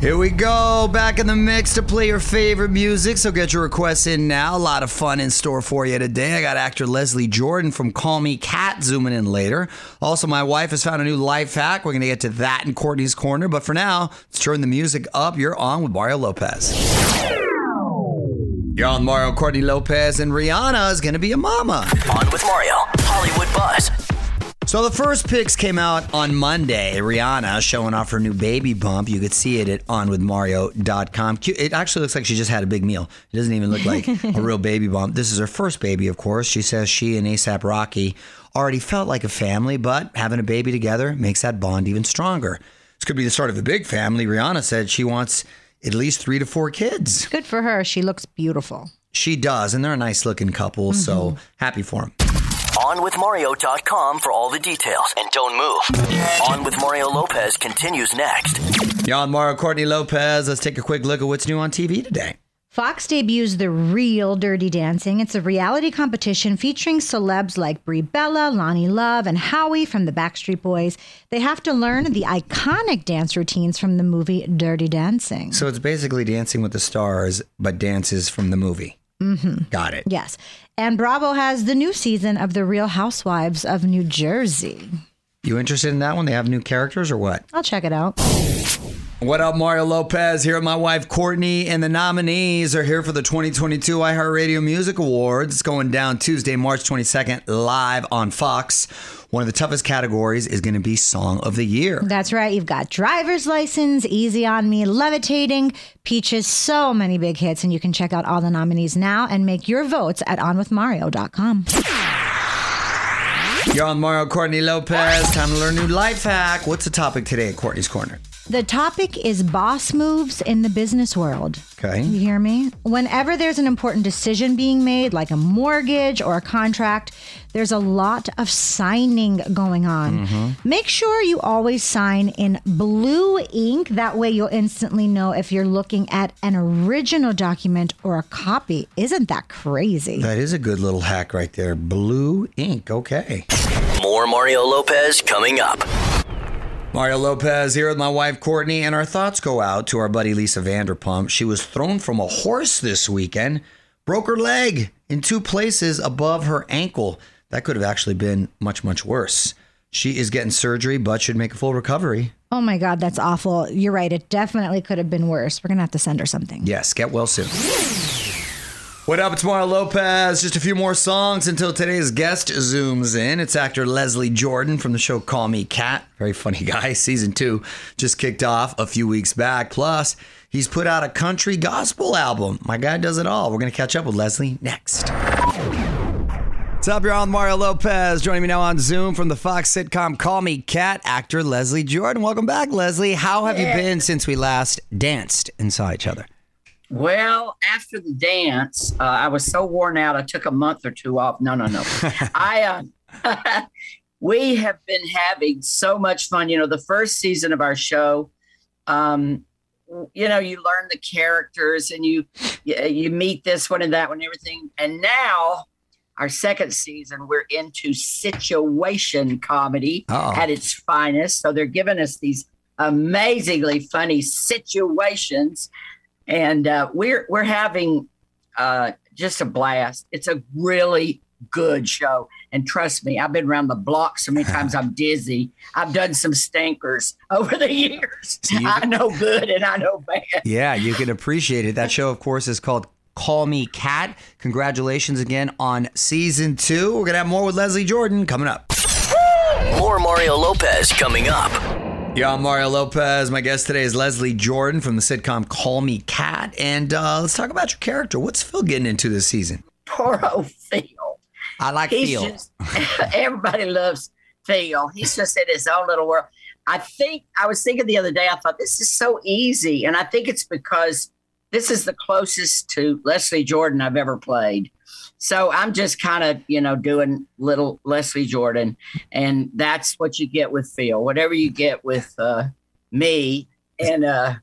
Here we go, back in the mix to play your favorite music. So get your requests in now. A lot of fun in store for you today. I got actor Leslie Jordan from Call Me Kat zooming in later. Also, my wife has found a new life hack. We're going to get to that in Courtney's corner. But for now, let's turn the music up. You're on with Mario Lopez. You're on Mario Courtney Lopez, and Rihanna is going to be a mama. On with Mario, Hollywood Buzz. So the first pics came out on Monday. Rihanna showing off her new baby bump. You could see it at onwithmario.com. It actually looks like she just had a big meal. It doesn't even look like a real baby bump. This is her first baby, of course. She says she and ASAP Rocky already felt like a family, but having a baby together makes that bond even stronger. This could be the start of a big family. Rihanna said she wants at least three to four kids. Good for her. She looks beautiful. She does, and they're a nice looking couple, so mm-hmm. happy for them. OnWithMario.com for all the details. And don't move. On with Mario Lopez continues next. You're on Mario Courtney Lopez. Let's take a quick look at what's new on TV today. Fox debuts The Real Dirty Dancing. It's a reality competition featuring celebs like Brie Bella, Loni Love, and Howie from the Backstreet Boys. They have to learn the iconic dance routines from the movie Dirty Dancing. So it's basically Dancing with the Stars, but dances from the movie. Mm-hmm. Got it. Yes. And Bravo has the new season of The Real Housewives of New Jersey. You interested in that one? They have new characters or what? I'll check it out. What up, Mario Lopez here with my wife Courtney, and the nominees are here for the 2022 iHeartRadio Music Awards. It's going down Tuesday, March 22nd, live on Fox. One of the toughest categories is going to be Song of the Year. That's right. You've got Driver's License, Easy on Me, Levitating, Peaches, so many big hits. And you can check out all the nominees now and make your votes at onwithmario.com. You're on Mario Courtney Lopez. Time to learn a new life hack. What's the topic today at Courtney's Corner? The topic is boss moves in the business world. Okay. You hear me? Whenever there's an important decision being made, like a mortgage or a contract, there's a lot of signing going on. Mm-hmm. Make sure you always sign in blue ink. That way you'll instantly know if you're looking at an original document or a copy. Isn't that crazy? That is a good little hack right there. Blue ink. Okay. More Mario Lopez coming up. Mario Lopez here with my wife Courtney, and our thoughts go out to our buddy Lisa Vanderpump. She was thrown from a horse this weekend, broke her leg in two places above her ankle. That could have actually been much, much worse. She is getting surgery, but should make a full recovery. Oh my God, that's awful. You're right. It definitely could have been worse. We're going to have to send her something. Yes, get well soon. What up? It's Mario Lopez. Just a few more songs until today's guest zooms in. It's actor Leslie Jordan from the show Call Me Kat. Very funny guy. Season two just kicked off a few weeks back. Plus, he's put out a country gospel album. My guy does it all. We're going to catch up with Leslie next. What's up? You're on Mario Lopez. Joining me now on Zoom from the Fox sitcom Call Me Kat, actor Leslie Jordan. Welcome back, Leslie. How have you been since we last danced and saw each other? Well, after the dance, uh, I was so worn out. I took a month or two off. No, no, no. I, uh, we have been having so much fun. You know, the first season of our show, um, you know, you learn the characters and you you you meet this one and that one, and everything. And now, our second season, we're into situation comedy Uh-oh. at its finest. So they're giving us these amazingly funny situations and uh, we're we're having uh, just a blast. It's a really good show, and trust me, I've been around the block so many times I'm dizzy. I've done some stinkers over the years. You- I know good and I know bad. Yeah, you can appreciate it. That show, of course, is called Call Me Kat. Congratulations again on season two. We're going to have more with Leslie Jordan coming up. More Mario Lopez coming up. Yeah, I'm Mario Lopez. My guest today is Leslie Jordan from the sitcom Call Me Kat. And uh, let's talk about your character. What's Phil getting into this season? Poor old Phil. I like He's Phil. just everybody loves Phil. He's just in his own little world. I think I was thinking the other day. I thought this is so easy, and I think it's because this is the closest to Leslie Jordan I've ever played. So I'm just kind of you know doing little Leslie Jordan, and that's what you get with Phil. Whatever you get with uh, me, and uh,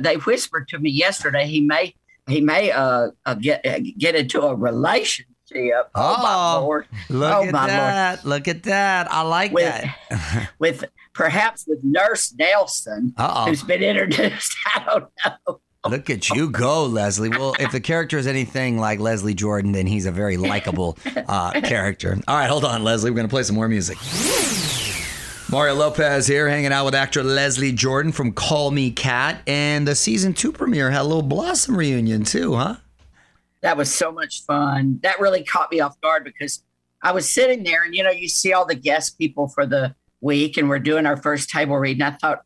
they whispered to me yesterday he may he may uh, uh, get uh, get into a relationship relationship. Oh, my Oh, lord! Look oh at my lord! that. Look at that. I like With that. with perhaps with Nurse Nelson, Uh-oh. who's been introduced. I don't know. Look at you go, Leslie. Well, if the character is anything like Leslie Jordan, then he's a very likable uh, character. All right, hold on, Leslie. We're going to play some more music. Mario Lopez here, hanging out with actor Leslie Jordan from Call Me Kat. And the season two premiere had a little Blossom reunion, too, huh? That was so much fun. That really caught me off guard because I was sitting there and you know, you see all the guest people for the week and we're doing our first table read. And I thought,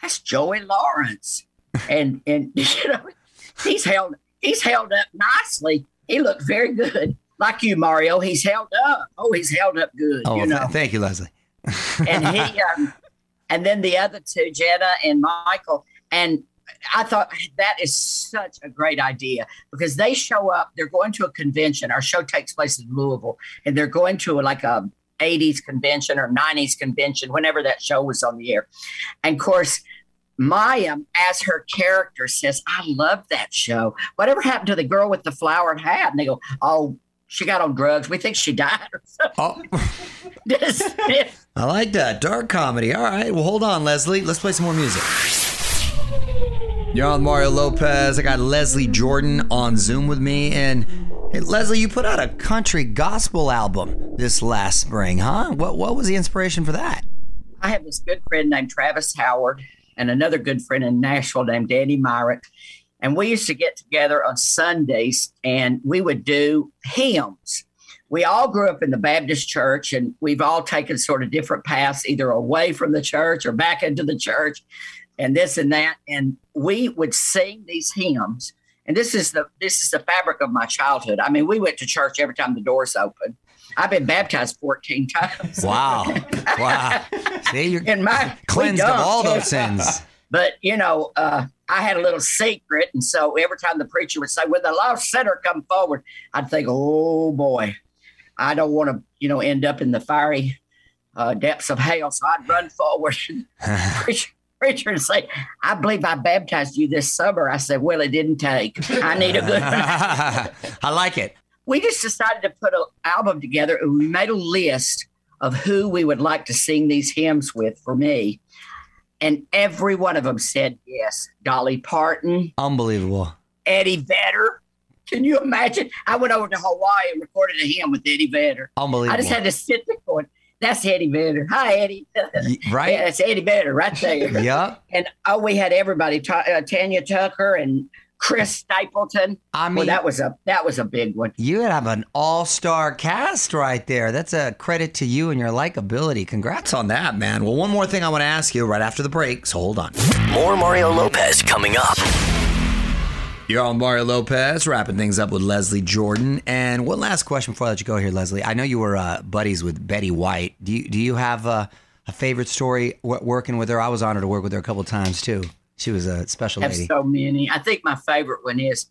that's Joey Lawrence. And and you know, he's held he's held up nicely. He looked very good. Like you, Mario. He's held up. Oh, he's held up good. Oh, you know. th- thank you, Leslie. and he um, and then the other two jenna and michael and i thought that is such a great idea because they show up they're going to a convention our show takes place in louisville and they're going to like a 80s convention or 90s convention whenever that show was on the air and of course Maya, as her character says, I love that show. Whatever happened to the girl with the flowered hat? And they go, Oh, she got on drugs. We think she died or something. Oh, I like that. Dark comedy. All right. Well, hold on, Leslie. Let's play some more music. You're on Mario Lopez. I got Leslie Jordan on Zoom with me. And hey, Leslie, you put out a country gospel album this last spring, huh? What, what was the inspiration for that? I have this good friend named Travis Howard and another good friend in Nashville named Danny Myrick. And we used to get together on Sundays and we would do hymns. We all grew up in the Baptist church and we've all taken sort of different paths, either away from the church or back into the church and this and that. And we would sing these hymns. And this is the this is the fabric of my childhood. I mean, we went to church every time the doors opened. I've been baptized 14 times. Wow. Wow. See, you're my cleansed of all those sins. But you know, uh, I had a little secret, and so every time the preacher would say, "When the lost sinner come forward," I'd think, "Oh boy, I don't want to, you know, end up in the fiery uh, depths of hell." So I'd run forward. preacher, preacher would say, "I believe I baptized you this summer." I said, "Well, it didn't take. I need a good." I like it. We just decided to put an album together, and we made a list of who we would like to sing these hymns with for me. And every one of them said yes. Dolly Parton, Unbelievable. Eddie Vedder. Can you imagine? I went over to Hawaii and recorded a hymn with Eddie Vedder. Unbelievable. I just had to sit there going, that's Eddie Vedder. Hi, Eddie. Right? Yeah, that's Eddie Vedder right there. yeah. And oh, we had everybody, Ta- uh, Tanya Tucker and Chris Stapleton. I well, mean, that was a that was a big one. You have an all-star cast right there. That's a credit to you and your likability. Congrats on that, man. Well, one more thing I want to ask you right after the break, so hold on. More Mario Lopez coming up. You're on Mario Lopez, wrapping things up with Leslie Jordan. And one last question before I let you go here, Leslie. I know you were uh, buddies with Betty White. Do you do you have a, a favorite story working with her? I was honored to work with her a couple times too. She was a special have lady. so many. I think my favorite one is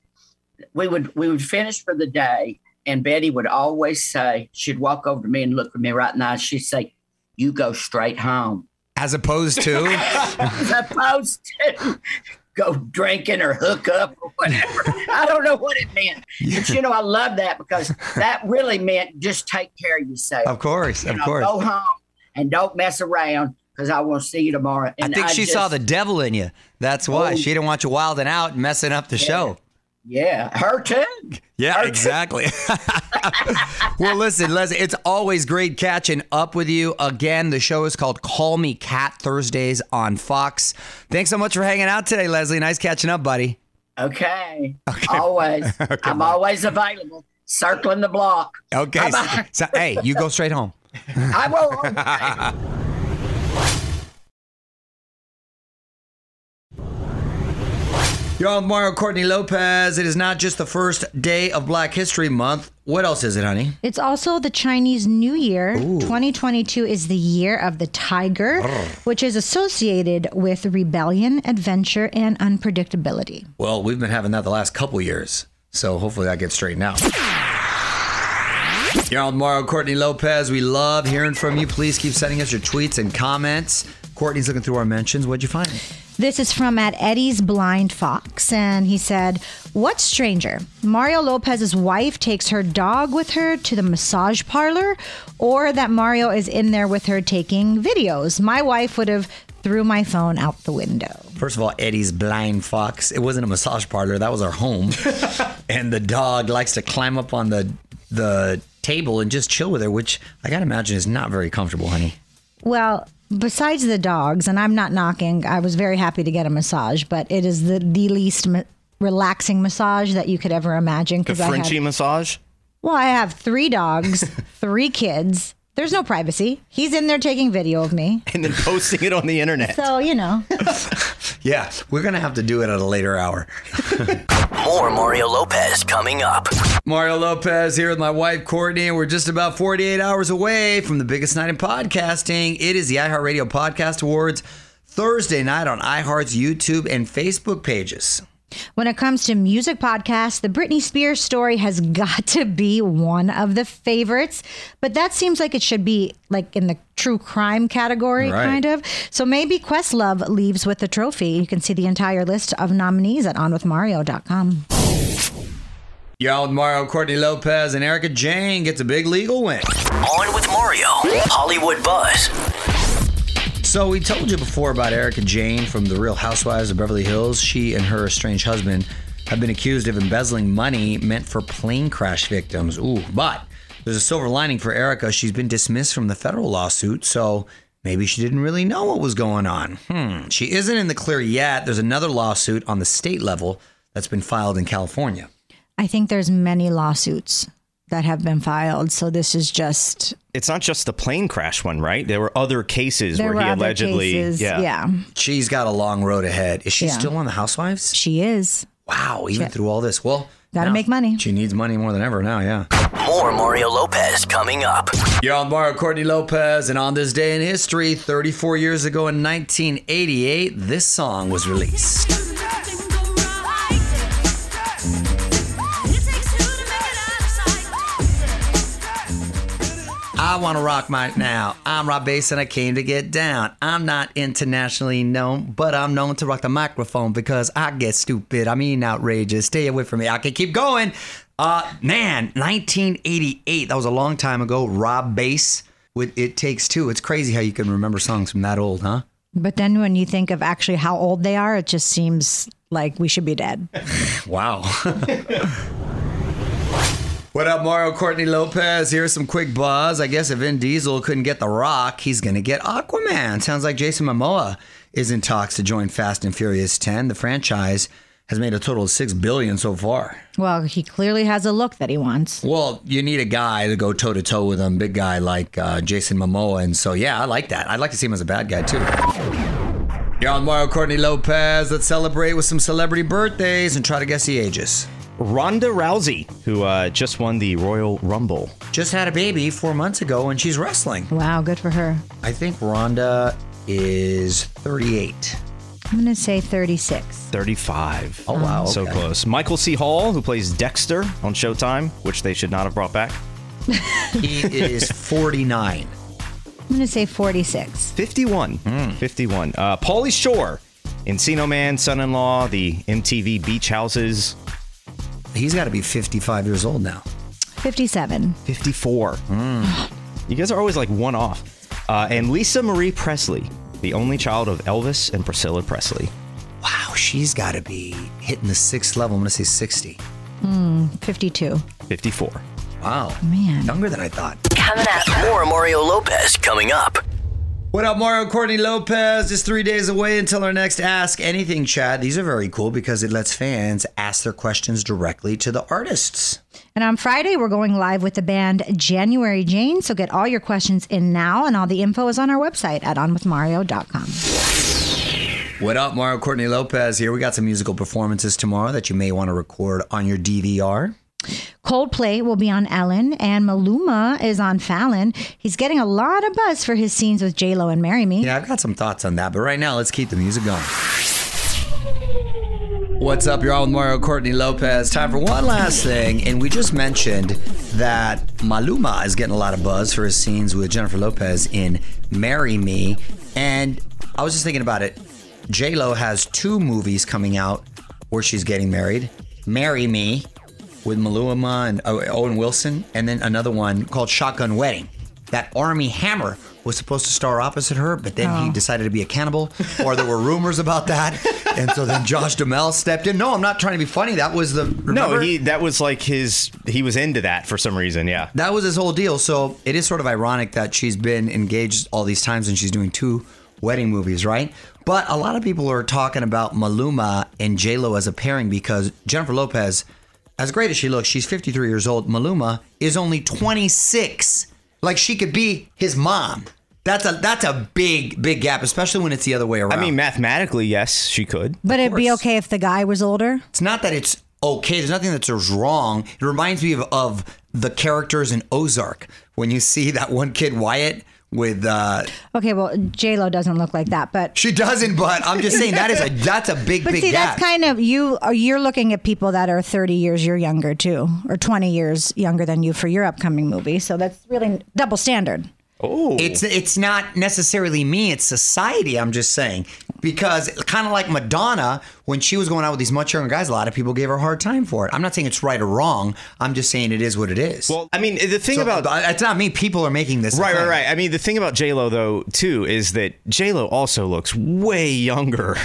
we would we would finish for the day, and Betty would always say she'd walk over to me and look at me right in the eyes. She'd say, "You go straight home," As opposed to, as opposed to go drinking or hook up or whatever. I don't know what it meant, but you know I love that because that really meant just take care of yourself. of course, You of know, course. go home and don't mess around because I will see you tomorrow. I And think she saw just- the devil in you. That's oh, why Oh. she didn't want you wilding out and messing up the show. yeah, her too. Yeah, exactly. well, listen, Leslie, it's always great catching up with you. Again, the show is called Call Me Kat Thursdays on Fox. Thanks so much for hanging out today, Leslie. Nice catching up, buddy. Okay. okay. Always. I'm always available. Circling the block. Okay. Bye-bye. So, hey, you go straight home. I will. You're on with Mario Courtney Lopez. It is not just the first day of Black History Month. What else is it, honey? It's also the Chinese New Year. 2022 is the year of the tiger, which is associated with rebellion, adventure, and unpredictability. Well, we've been having that the last couple years, so hopefully that gets straightened out. You're on with Mario Courtney Lopez. We love hearing from you. Please keep sending us your tweets and comments. Courtney's looking through our mentions. What'd you find? This is from at Eddie's Blind Fox, and he said, What's stranger? Mario Lopez's wife takes her dog with her to the massage parlor, or that Mario is in there with her taking videos? My wife would have threw my phone out the window. First of all, Eddie's blind fox. It wasn't a massage parlor. That was our home. and the dog likes to climb up on the the table and just chill with her, which I gotta imagine is not very comfortable, honey. Well, besides the dogs, and I'm not knocking, I was very happy to get a massage, but it is the, the least ma- relaxing massage that you could ever imagine. The I had- massage. Well, I have three dogs, three kids. There's no privacy. He's in there taking video of me. And then posting it on the internet. So, you know, Yeah, we're gonna have to do it at a later hour. More Mario Lopez coming up. Mario Lopez here with my wife Courtney, and we're just about 48 hours away from the biggest night in podcasting. It is the iHeartRadio Podcast Awards Thursday night on iHeart's YouTube and Facebook pages. When it comes to music podcasts, the Britney Spears story has got to be one of the favorites. But that seems like it should be like in the true crime category, Right. kind of. So maybe Questlove leaves with the trophy. You can see the entire list of nominees at onwithmario.com. Y'all with Mario, Courtney Lopez, and Erika Jayne gets a big legal win. On with Mario. Hollywood Buzz. So we told you before about Erika Jayne from The Real Housewives of Beverly Hills. She and her estranged husband have been accused of embezzling money meant for plane crash victims. Ooh, but there's a silver lining for Erika. She's been dismissed from the federal lawsuit, so maybe she didn't really know what was going on. Hmm. She isn't in the clear yet. There's another lawsuit on the state level that's been filed in California. I think there's many lawsuits that have been filed. So this is just It's not just the plane crash one, right? There were other cases there where were he other allegedly. cases. yeah. yeah, She's got a long road ahead. Is she Yeah. still on the Housewives? she is. Wow, even through all this. Well, Gotta now make money. She needs money more than ever now, yeah. More Mario Lopez coming up. You're on Mario Courtney Lopez, and on this day in history, 34 years ago in 1988, this song was released. I want to rock my now. I'm Rob Base and I came to get down. I'm not internationally known, but I'm known to rock the microphone because I get stupid. I mean outrageous. Stay away from me. I can keep going. Uh man, 1988. That was a long time ago. Rob Base with It Takes Two. It's crazy how you can remember songs from that old, huh? But then when you think of actually how old they are, it just seems like we should be dead. Wow. what up, Mario Courtney Lopez? Here's some quick buzz. I guess if Vin Diesel couldn't get The Rock, he's going to get Aquaman. Sounds like Jason Momoa is in talks to join Fast and Furious 10. The franchise has made a total of six billion so far. Well, he clearly has a look that he wants. Well, you need a guy to go toe to toe with him, big guy like uh, Jason Momoa, and so yeah, I like that. I'd like to see him as a bad guy too. You're on Mario Courtney Lopez. Let's celebrate with some celebrity birthdays and try to guess the ages. Ronda Rousey, who uh, just won the Royal Rumble. just had a baby four months ago and she's wrestling. Wow, good for her. I think Ronda is 38. I'm going to say 36. 35. Oh, wow. So okay. close. Michael C. Hall, who plays Dexter on Showtime, which they should not have brought back. He is 49. I'm going to say 46. 51. Hmm. 51. Uh, Pauly Shore, Encino Man, Son in Law, the MTV Beach Houses, He's got to be 55 years old now. 57. 54. You guys are always like one off. Uh, and Lisa Marie Presley, the only child of Elvis and Priscilla Presley. Wow, she's got to be hitting the sixth level. I'm going to say 60. 52. 54. Wow. Man. Younger than I thought. Coming up. More Mario Lopez coming up. What up, Mario Courtney Lopez? Just three days away until our next Ask Anything chat. These are very cool because it lets fans ask their questions directly to the artists. And on Friday, we're going live with the band January Jane. So get all your questions in now, and all the info is on our website at onwithmario.com. What up, Mario Courtney Lopez here. We got some musical performances tomorrow that you may want to record on your DVR. Coldplay will be on Ellen, and Maluma is on Fallon. He's getting a lot of buzz for his scenes with J-Lo and Marry Me. Yeah, I've got some thoughts on that, but right now, let's keep the music going. What's up, you're all with Mario Courtney Lopez. Time for one last thing, and we just mentioned that Maluma is getting a lot of buzz for his scenes with Jennifer Lopez in Marry Me, and I was just thinking about it. J Lo has two movies coming out where she's getting married. Marry Me with Maluma and uh, Owen Wilson, and then another one called Shotgun Wedding. That Armie Hammer was supposed to star opposite her, but then he decided to be a cannibal, or there were rumors about that, and so then Josh Duhamel stepped in. No, I'm not trying to be funny. That was the No, he that was like his. He was into that for some reason. Yeah. That was his whole deal. So it is sort of ironic that she's been engaged all these times and she's doing two wedding movies, right? But a lot of people are talking about Maluma and J Lo as a pairing because Jennifer Lopez, as great as she looks, she's 53 years old. Maluma is only 26. Like she could be his mom. That's a that's a big big gap, especially when it's the other way around. I mean, mathematically, yes, she could. But it'd be course. okay if the guy was older. it's not that it's okay. There's nothing that's wrong. It reminds me of, of the characters in Ozark when you see that one kid Wyatt with. uh Okay, well, J Lo doesn't look like that, but She doesn't, but I'm just saying that is a that's a big but big see, gap. that's kind of you. Are you're looking at people that are 30 years you're younger too, or 20 years younger than you for your upcoming movie. So that's really double standard. Oh, It's it's not necessarily me, it's society, I'm just saying. Because kind of like Madonna, when she was going out with these much younger guys, a lot of people gave her a hard time for it. I'm not saying it's right or wrong. I'm just saying it is what it is. well. I mean, the thing So, about it's not me. People are making this. Right, right, right. I mean, the thing about J Lo though too is that J Lo also looks way younger.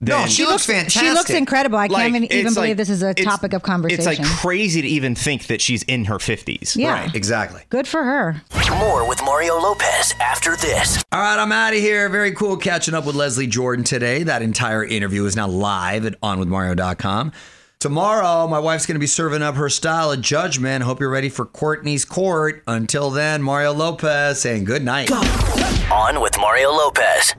Than, No, she looks fantastic. She looks incredible. I can't even, even it's believe like- this is a topic of conversation. It's like crazy to even think that she's in her fifties. yeah, Right, exactly. good for her. More with Mario Lopez after this. All right, I'm out of here. Very cool catching up with Leslie Jordan today. That entire interview is now live at onwithmario.com. Tomorrow, my wife's going to be serving up her style of judgment. Hope you're ready for Courtney's Court. Until then, Mario Lopez saying good night. On with Mario Lopez.